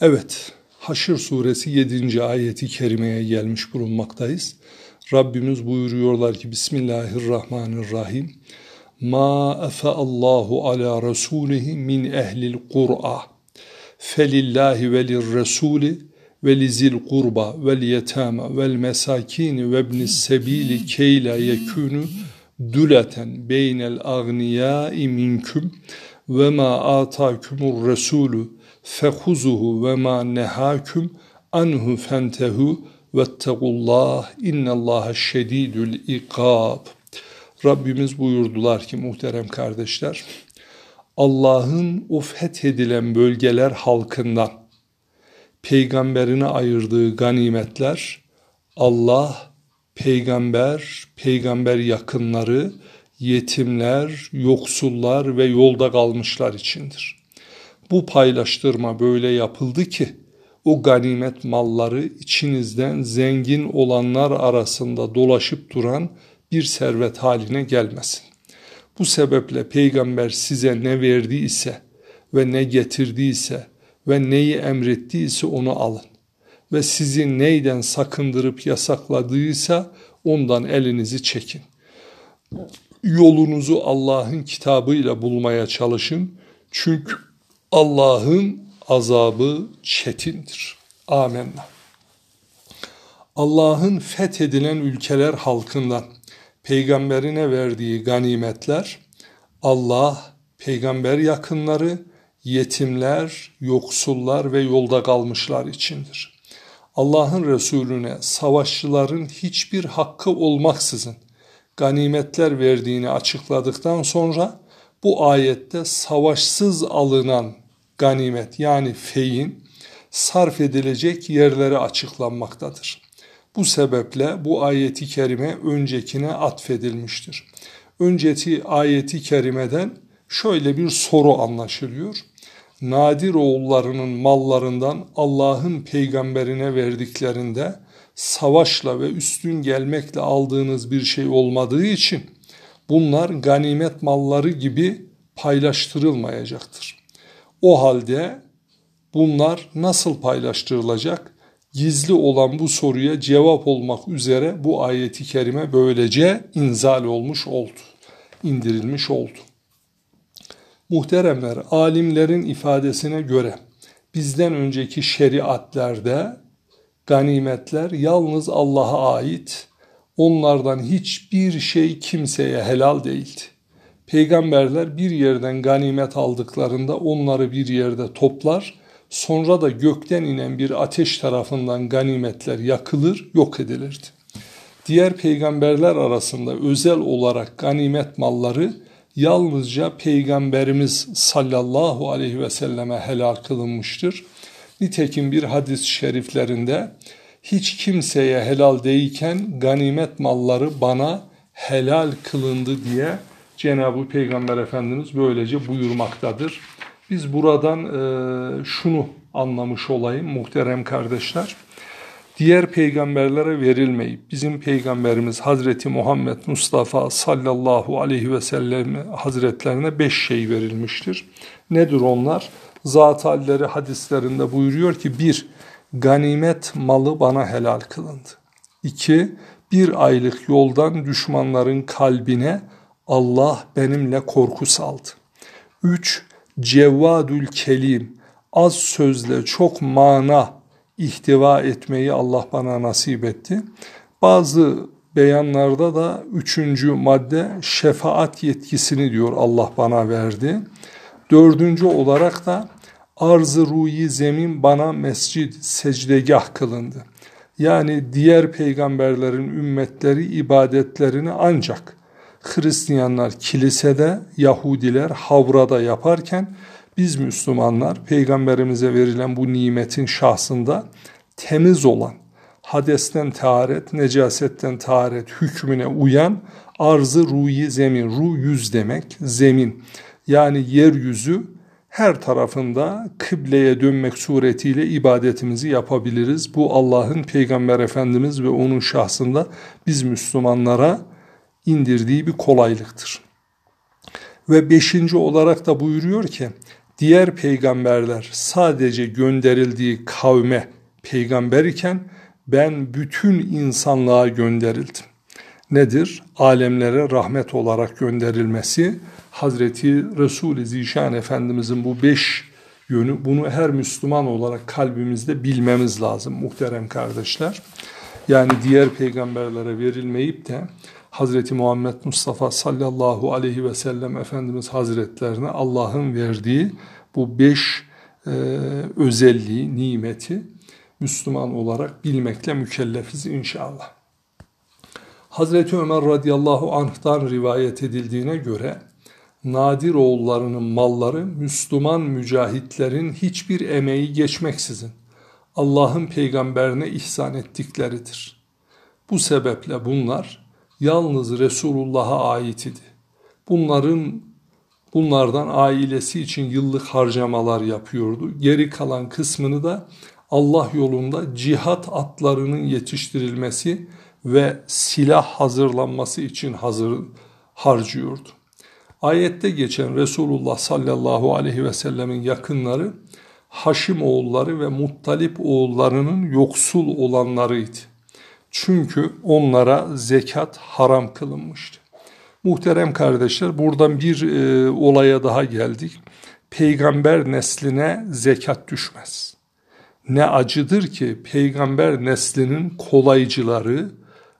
Evet, Haşr suresi 7. ayeti kerimeye gelmiş bulunmaktayız. Rabbimiz buyuruyorlar ki Bismillahirrahmanirrahim. Ma efe Allahu ala rasulihi min ehlil qur'a. Felillahi velir rasuli ve lizil kurba vel yetama vel mesakini ve ibnis sebili keyla yekunu dületen beynel agniyai minküm ve ma atakumur resulü fehuzuhu ve ma nehaküm anhu fentehu vettegullah innallaha şedidül ikab. Rabbimiz buyurdular ki muhterem kardeşler, Allah'ın o fethedilen bölgeler halkından peygamberine ayırdığı ganimetler Allah, peygamber, peygamber yakınları, yetimler, yoksullar ve yolda kalmışlar içindir. Bu paylaştırma böyle yapıldı ki o ganimet malları içinizden zengin olanlar arasında dolaşıp duran bir servet haline gelmesin. Bu sebeple peygamber size ne verdiyse ve ne getirdiyse ve neyi emrettiyse onu alın. Ve sizi neyden sakındırıp yasakladıysa ondan elinizi çekin. Yolunuzu Allah'ın kitabıyla bulmaya çalışın. Çünkü Allah'ın azabı çetindir. Amenna. Allah'ın fethedilen ülkeler halkından peygamberine verdiği ganimetler Allah, peygamber yakınları, yetimler, yoksullar ve yolda kalmışlar içindir. Allah'ın Resulüne savaşçıların hiçbir hakkı olmaksızın ganimetler verdiğini açıkladıktan sonra bu ayette savaşsız alınan ganimet yani feyin sarf edilecek yerlere açıklanmaktadır. Bu sebeple bu ayeti kerime öncekine atfedilmiştir. Önceki ayeti kerimeden şöyle bir soru anlaşılıyor. Nadir oğullarının mallarından Allah'ın peygamberine verdiklerinde savaşla ve üstün gelmekle aldığınız bir şey olmadığı için bunlar ganimet malları gibi paylaştırılmayacaktır. O halde bunlar nasıl paylaştırılacak? Gizli olan bu soruya cevap olmak üzere bu ayeti kerime böylece inzal olmuş oldu, indirilmiş oldu. Muhteremler, alimlerin ifadesine göre bizden önceki şeriatlerde ganimetler yalnız Allah'a ait, onlardan hiçbir şey kimseye helal değildi. Peygamberler bir yerden ganimet aldıklarında onları bir yerde toplar, sonra da gökten inen bir ateş tarafından ganimetler yakılır, yok edilirdi. Diğer peygamberler arasında özel olarak ganimet malları yalnızca Peygamberimiz sallallahu aleyhi ve selleme helal kılınmıştır. Nitekim bir hadis-i şeriflerinde hiç kimseye helal değilken ganimet malları bana helal kılındı diye Cenab-ı Peygamber Efendimiz böylece buyurmaktadır. Biz buradan e, şunu anlamış olayım muhterem kardeşler. Diğer peygamberlere verilmeyip bizim peygamberimiz Hazreti Muhammed Mustafa sallallahu aleyhi ve sellem hazretlerine beş şey verilmiştir. Nedir onlar? Zat halleri hadislerinde buyuruyor ki bir, ganimet malı bana helal kılındı. İki, bir aylık yoldan düşmanların kalbine Allah benimle korku saldı. Üç, cevvadül kelim, az sözle çok mana ihtiva etmeyi Allah bana nasip etti. Bazı beyanlarda da üçüncü madde şefaat yetkisini diyor Allah bana verdi. Dördüncü olarak da arz-ı ruyi zemin bana mescid, secdegah kılındı. Yani diğer peygamberlerin ümmetleri ibadetlerini ancak Hristiyanlar kilisede, Yahudiler havrada yaparken biz Müslümanlar peygamberimize verilen bu nimetin şahsında temiz olan, hadesten taharet, necasetten taharet hükmüne uyan arzı ruyi zemin, ru yüz demek, zemin. Yani yeryüzü her tarafında kıbleye dönmek suretiyle ibadetimizi yapabiliriz. Bu Allah'ın Peygamber Efendimiz ve onun şahsında biz Müslümanlara indirdiği bir kolaylıktır. Ve beşinci olarak da buyuruyor ki diğer peygamberler sadece gönderildiği kavme peygamber iken ben bütün insanlığa gönderildim. Nedir? Alemlere rahmet olarak gönderilmesi. Hazreti Resul-i Zişan Efendimizin bu beş yönü bunu her Müslüman olarak kalbimizde bilmemiz lazım muhterem kardeşler. Yani diğer peygamberlere verilmeyip de Hazreti Muhammed Mustafa sallallahu aleyhi ve sellem Efendimiz Hazretlerine Allah'ın verdiği bu beş e, özelliği, nimeti Müslüman olarak bilmekle mükellefiz inşallah. Hazreti Ömer radıyallahu anh'tan rivayet edildiğine göre Nadir oğullarının malları Müslüman mücahitlerin hiçbir emeği geçmeksizin Allah'ın peygamberine ihsan ettikleridir. Bu sebeple bunlar yalnız Resulullah'a ait idi. Bunların bunlardan ailesi için yıllık harcamalar yapıyordu. Geri kalan kısmını da Allah yolunda cihat atlarının yetiştirilmesi ve silah hazırlanması için hazır harcıyordu. Ayette geçen Resulullah sallallahu aleyhi ve sellemin yakınları Haşim oğulları ve Muttalip oğullarının yoksul olanlarıydı. Çünkü onlara zekat haram kılınmıştı. Muhterem kardeşler buradan bir e, olaya daha geldik. Peygamber nesline zekat düşmez. Ne acıdır ki peygamber neslinin kolaycıları,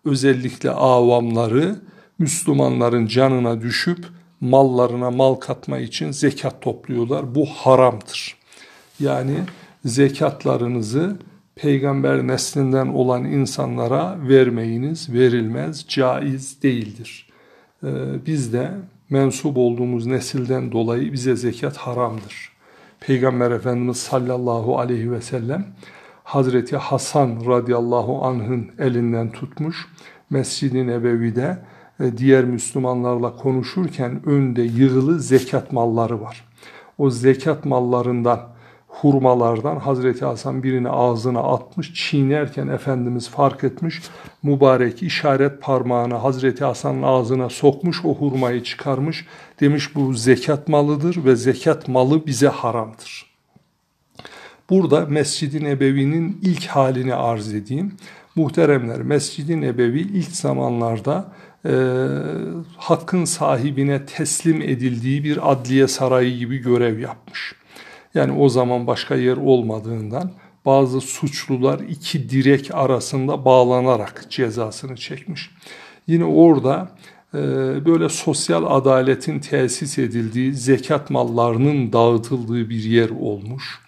özellikle avamları Müslümanların canına düşüp mallarına mal katma için zekat topluyorlar. Bu haramdır. Yani zekatlarınızı peygamber neslinden olan insanlara vermeyiniz, verilmez, caiz değildir. Ee, biz de mensup olduğumuz nesilden dolayı bize zekat haramdır. Peygamber Efendimiz sallallahu aleyhi ve sellem Hazreti Hasan radıyallahu anh'ın elinden tutmuş Mescid-i Nebevi'de e, diğer Müslümanlarla konuşurken önde yığılı zekat malları var. O zekat mallarından hurmalardan Hazreti Hasan birini ağzına atmış, çiğnerken Efendimiz fark etmiş, mübarek işaret parmağını Hazreti Hasan'ın ağzına sokmuş, o hurmayı çıkarmış, demiş bu zekat malıdır ve zekat malı bize haramdır. Burada Mescid-i Nebevi'nin ilk halini arz edeyim. Muhteremler, Mescid-i Nebevi ilk zamanlarda e, hakkın sahibine teslim edildiği bir adliye sarayı gibi görev yapmış. Yani o zaman başka yer olmadığından bazı suçlular iki direk arasında bağlanarak cezasını çekmiş. Yine orada e, böyle sosyal adaletin tesis edildiği, zekat mallarının dağıtıldığı bir yer olmuş.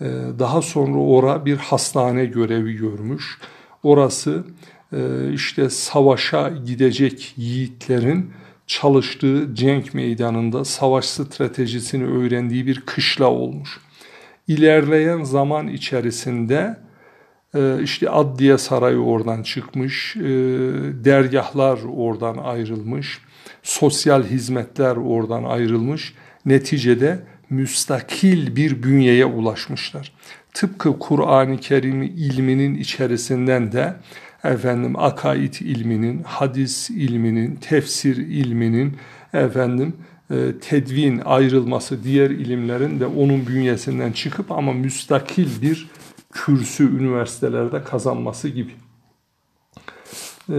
E, daha sonra ora bir hastane görevi görmüş. Orası e, işte savaşa gidecek yiğitlerin çalıştığı cenk meydanında savaş stratejisini öğrendiği bir kışla olmuş. İlerleyen zaman içerisinde e, işte Adliye Sarayı oradan çıkmış, e, dergahlar oradan ayrılmış, sosyal hizmetler oradan ayrılmış. Neticede müstakil bir bünyeye ulaşmışlar. Tıpkı Kur'an-ı Kerim ilminin içerisinden de efendim akaid ilminin, hadis ilminin, tefsir ilminin efendim e, tedvin ayrılması diğer ilimlerin de onun bünyesinden çıkıp ama müstakil bir kürsü üniversitelerde kazanması gibi. Ee,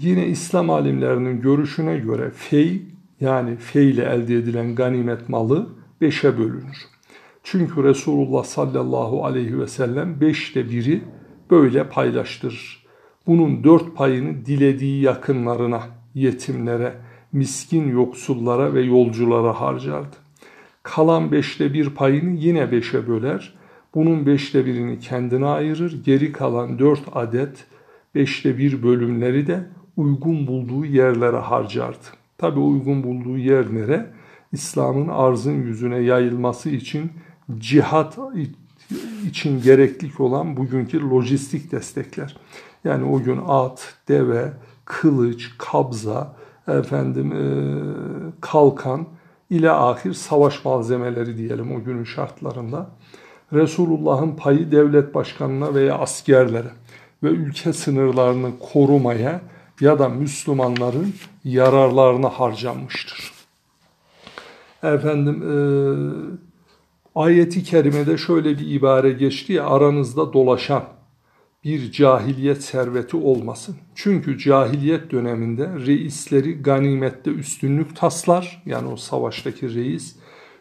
yine İslam alimlerinin görüşüne göre fey yani fey ile elde edilen ganimet malı beşe bölünür. Çünkü Resulullah sallallahu aleyhi ve sellem beşte biri böyle paylaştırır. Bunun dört payını dilediği yakınlarına, yetimlere, miskin yoksullara ve yolculara harcardı. Kalan beşte bir payını yine beşe böler. Bunun beşte birini kendine ayırır. Geri kalan dört adet beşte bir bölümleri de uygun bulduğu yerlere harcardı. Tabi uygun bulduğu yer nere? İslam'ın arzın yüzüne yayılması için cihat için gereklik olan bugünkü lojistik destekler. Yani o gün at, deve, kılıç, kabza, efendim e, kalkan ile ahir savaş malzemeleri diyelim o günün şartlarında. Resulullah'ın payı devlet başkanına veya askerlere ve ülke sınırlarını korumaya ya da Müslümanların yararlarına harcanmıştır. Efendim e, Ayeti kerimede şöyle bir ibare geçti ya aranızda dolaşan bir cahiliyet serveti olmasın. Çünkü cahiliyet döneminde reisleri ganimette üstünlük taslar. Yani o savaştaki reis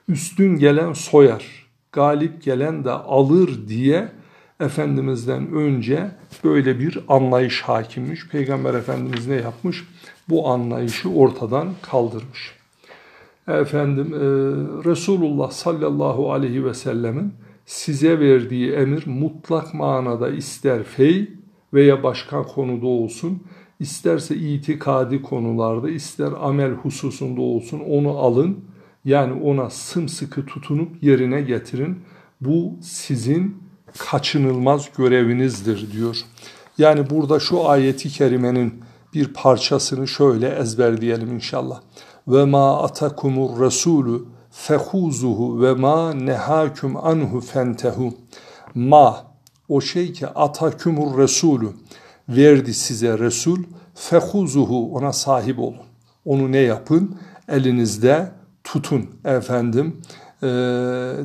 üstün gelen soyar, galip gelen de alır diye Efendimiz'den önce böyle bir anlayış hakimmiş. Peygamber Efendimiz ne yapmış? Bu anlayışı ortadan kaldırmış. Efendim e, Resulullah sallallahu aleyhi ve sellemin size verdiği emir mutlak manada ister fey veya başka konuda olsun, isterse itikadi konularda, ister amel hususunda olsun onu alın. Yani ona sımsıkı tutunup yerine getirin. Bu sizin kaçınılmaz görevinizdir diyor. Yani burada şu ayeti kerimenin bir parçasını şöyle ezberleyelim inşallah. Ve ma atakumur resulü fehuzuhu ve ma nehakum anhu fentehu. Ma o şey ki atakumur resulü verdi size Resul fehuzuhu ona sahip olun. Onu ne yapın? Elinizde tutun efendim. Ee,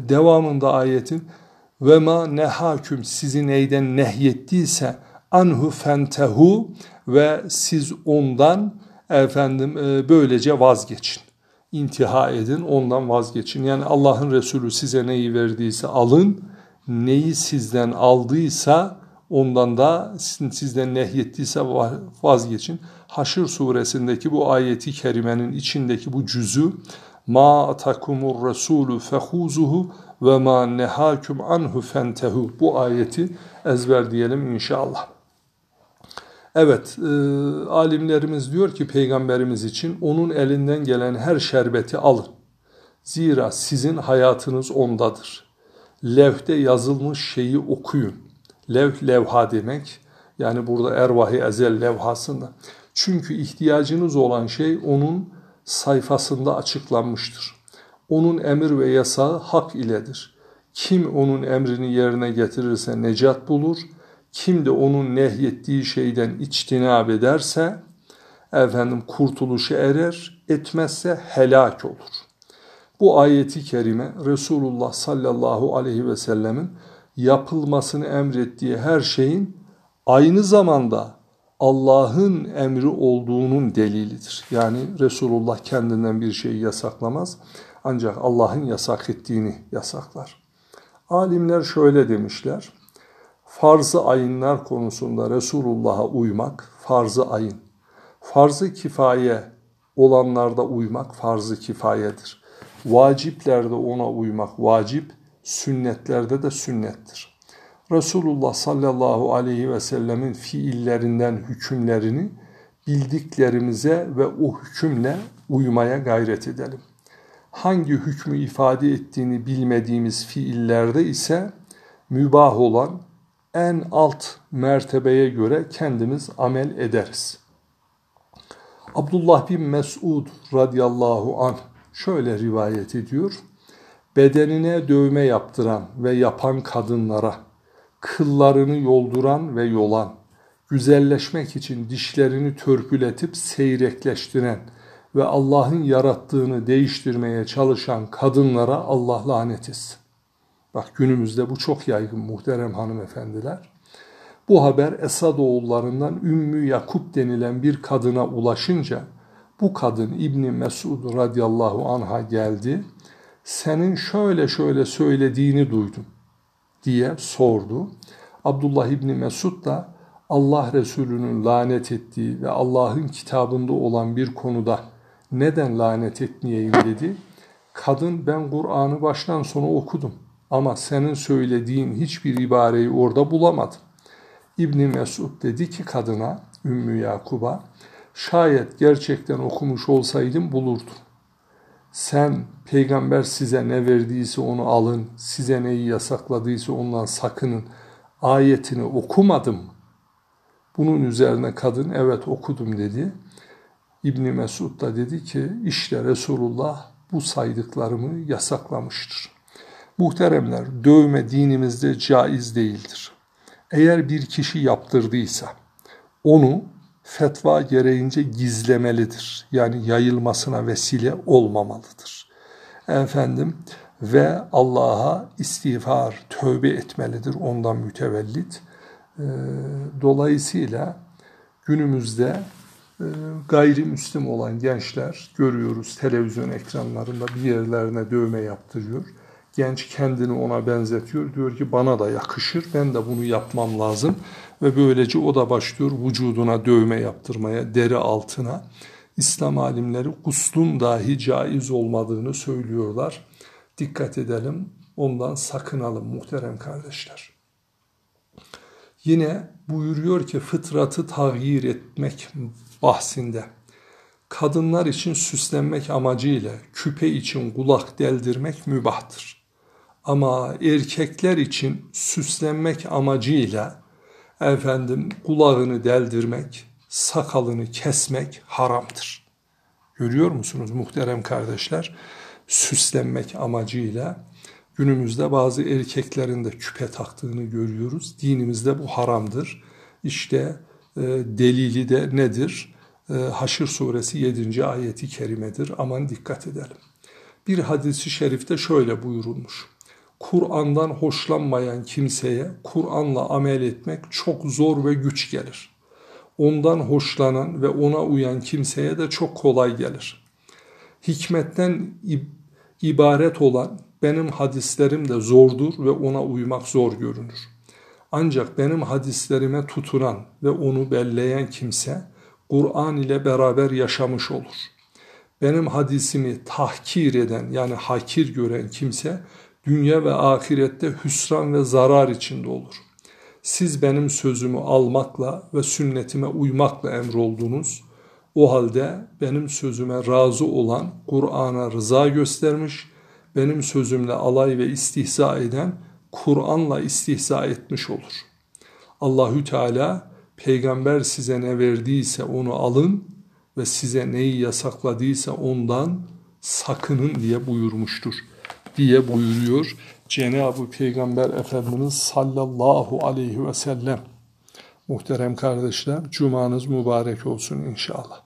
devamında ayetin ve ma nehaküm sizi neyden nehyettiyse anhu fentehu ve siz ondan efendim e, böylece vazgeçin. İntiha edin, ondan vazgeçin. Yani Allah'ın Resulü size neyi verdiyse alın, neyi sizden aldıysa ondan da sizden nehyettiyse vazgeçin. Haşr suresindeki bu ayeti kerimenin içindeki bu cüzü ma atakumur resulü fehuzuhu ve ma nehakum anhu fentehu bu ayeti ezber diyelim inşallah. Evet, e, alimlerimiz diyor ki peygamberimiz için onun elinden gelen her şerbeti alın. Zira sizin hayatınız ondadır. Levhte yazılmış şeyi okuyun. Levh levha demek. Yani burada ervahi ezel levhasında. Çünkü ihtiyacınız olan şey onun sayfasında açıklanmıştır. Onun emir ve yasağı hak iledir. Kim onun emrini yerine getirirse necat bulur, kim de onun nehyettiği şeyden içtinab ederse efendim kurtuluşa erer, etmezse helak olur. Bu ayeti kerime Resulullah sallallahu aleyhi ve sellemin yapılmasını emrettiği her şeyin aynı zamanda Allah'ın emri olduğunun delilidir. Yani Resulullah kendinden bir şeyi yasaklamaz ancak Allah'ın yasak ettiğini yasaklar. Alimler şöyle demişler, farz-ı ayınlar konusunda Resulullah'a uymak farz-ı ayın. Farz-ı kifaye olanlarda uymak farz-ı kifayedir. Vaciplerde ona uymak vacip, sünnetlerde de sünnettir. Resulullah sallallahu aleyhi ve sellemin fiillerinden hükümlerini bildiklerimize ve o hükümle uymaya gayret edelim hangi hükmü ifade ettiğini bilmediğimiz fiillerde ise mübah olan en alt mertebeye göre kendimiz amel ederiz. Abdullah bin Mesud radıyallahu anh şöyle rivayet ediyor. Bedenine dövme yaptıran ve yapan kadınlara, kıllarını yolduran ve yolan, güzelleşmek için dişlerini törpületip seyrekleştiren, ve Allah'ın yarattığını değiştirmeye çalışan kadınlara Allah lanet etsin. Bak günümüzde bu çok yaygın muhterem hanımefendiler. Bu haber Esad oğullarından Ümmü Yakup denilen bir kadına ulaşınca bu kadın İbni Mesud radıyallahu anha geldi. Senin şöyle şöyle söylediğini duydum diye sordu. Abdullah İbni Mesud da Allah Resulü'nün lanet ettiği ve Allah'ın kitabında olan bir konuda neden lanet etmeyeyim dedi. Kadın ben Kur'an'ı baştan sona okudum ama senin söylediğin hiçbir ibareyi orada bulamadım. İbni Mesud dedi ki kadına, Ümmü Yakub'a, şayet gerçekten okumuş olsaydım bulurdum. Sen peygamber size ne verdiyse onu alın, size neyi yasakladıysa ondan sakının ayetini okumadım. Bunun üzerine kadın evet okudum dedi. İbni Mesud da dedi ki işte Resulullah bu saydıklarımı yasaklamıştır. Muhteremler dövme dinimizde caiz değildir. Eğer bir kişi yaptırdıysa onu fetva gereğince gizlemelidir. Yani yayılmasına vesile olmamalıdır. Efendim ve Allah'a istiğfar, tövbe etmelidir ondan mütevellit. Ee, dolayısıyla günümüzde e, gayrimüslim olan gençler görüyoruz televizyon ekranlarında bir yerlerine dövme yaptırıyor. Genç kendini ona benzetiyor. Diyor ki bana da yakışır. Ben de bunu yapmam lazım. Ve böylece o da başlıyor vücuduna dövme yaptırmaya, deri altına. İslam alimleri guslun dahi caiz olmadığını söylüyorlar. Dikkat edelim, ondan sakınalım muhterem kardeşler. Yine buyuruyor ki fıtratı tağyir etmek bahsinde. Kadınlar için süslenmek amacıyla küpe için kulak deldirmek mübahtır. Ama erkekler için süslenmek amacıyla efendim kulağını deldirmek, sakalını kesmek haramdır. Görüyor musunuz muhterem kardeşler? Süslenmek amacıyla günümüzde bazı erkeklerin de küpe taktığını görüyoruz. Dinimizde bu haramdır. İşte e, delili de nedir? E, Haşr suresi 7. ayeti kerimedir. Aman dikkat edelim. Bir hadisi şerifte şöyle buyurulmuş. Kur'an'dan hoşlanmayan kimseye Kur'an'la amel etmek çok zor ve güç gelir. Ondan hoşlanan ve ona uyan kimseye de çok kolay gelir. Hikmetten ibaret olan benim hadislerim de zordur ve ona uymak zor görünür. Ancak benim hadislerime tutunan ve onu belleyen kimse Kur'an ile beraber yaşamış olur. Benim hadisimi tahkir eden yani hakir gören kimse dünya ve ahirette hüsran ve zarar içinde olur. Siz benim sözümü almakla ve sünnetime uymakla emroldunuz. O halde benim sözüme razı olan Kur'an'a rıza göstermiş, benim sözümle alay ve istihza eden Kur'an'la istihza etmiş olur. Allahü Teala peygamber size ne verdiyse onu alın ve size neyi yasakladıysa ondan sakının diye buyurmuştur diye buyuruyor Cenab-ı Peygamber Efendimiz sallallahu aleyhi ve sellem. Muhterem kardeşler, cumanız mübarek olsun inşallah.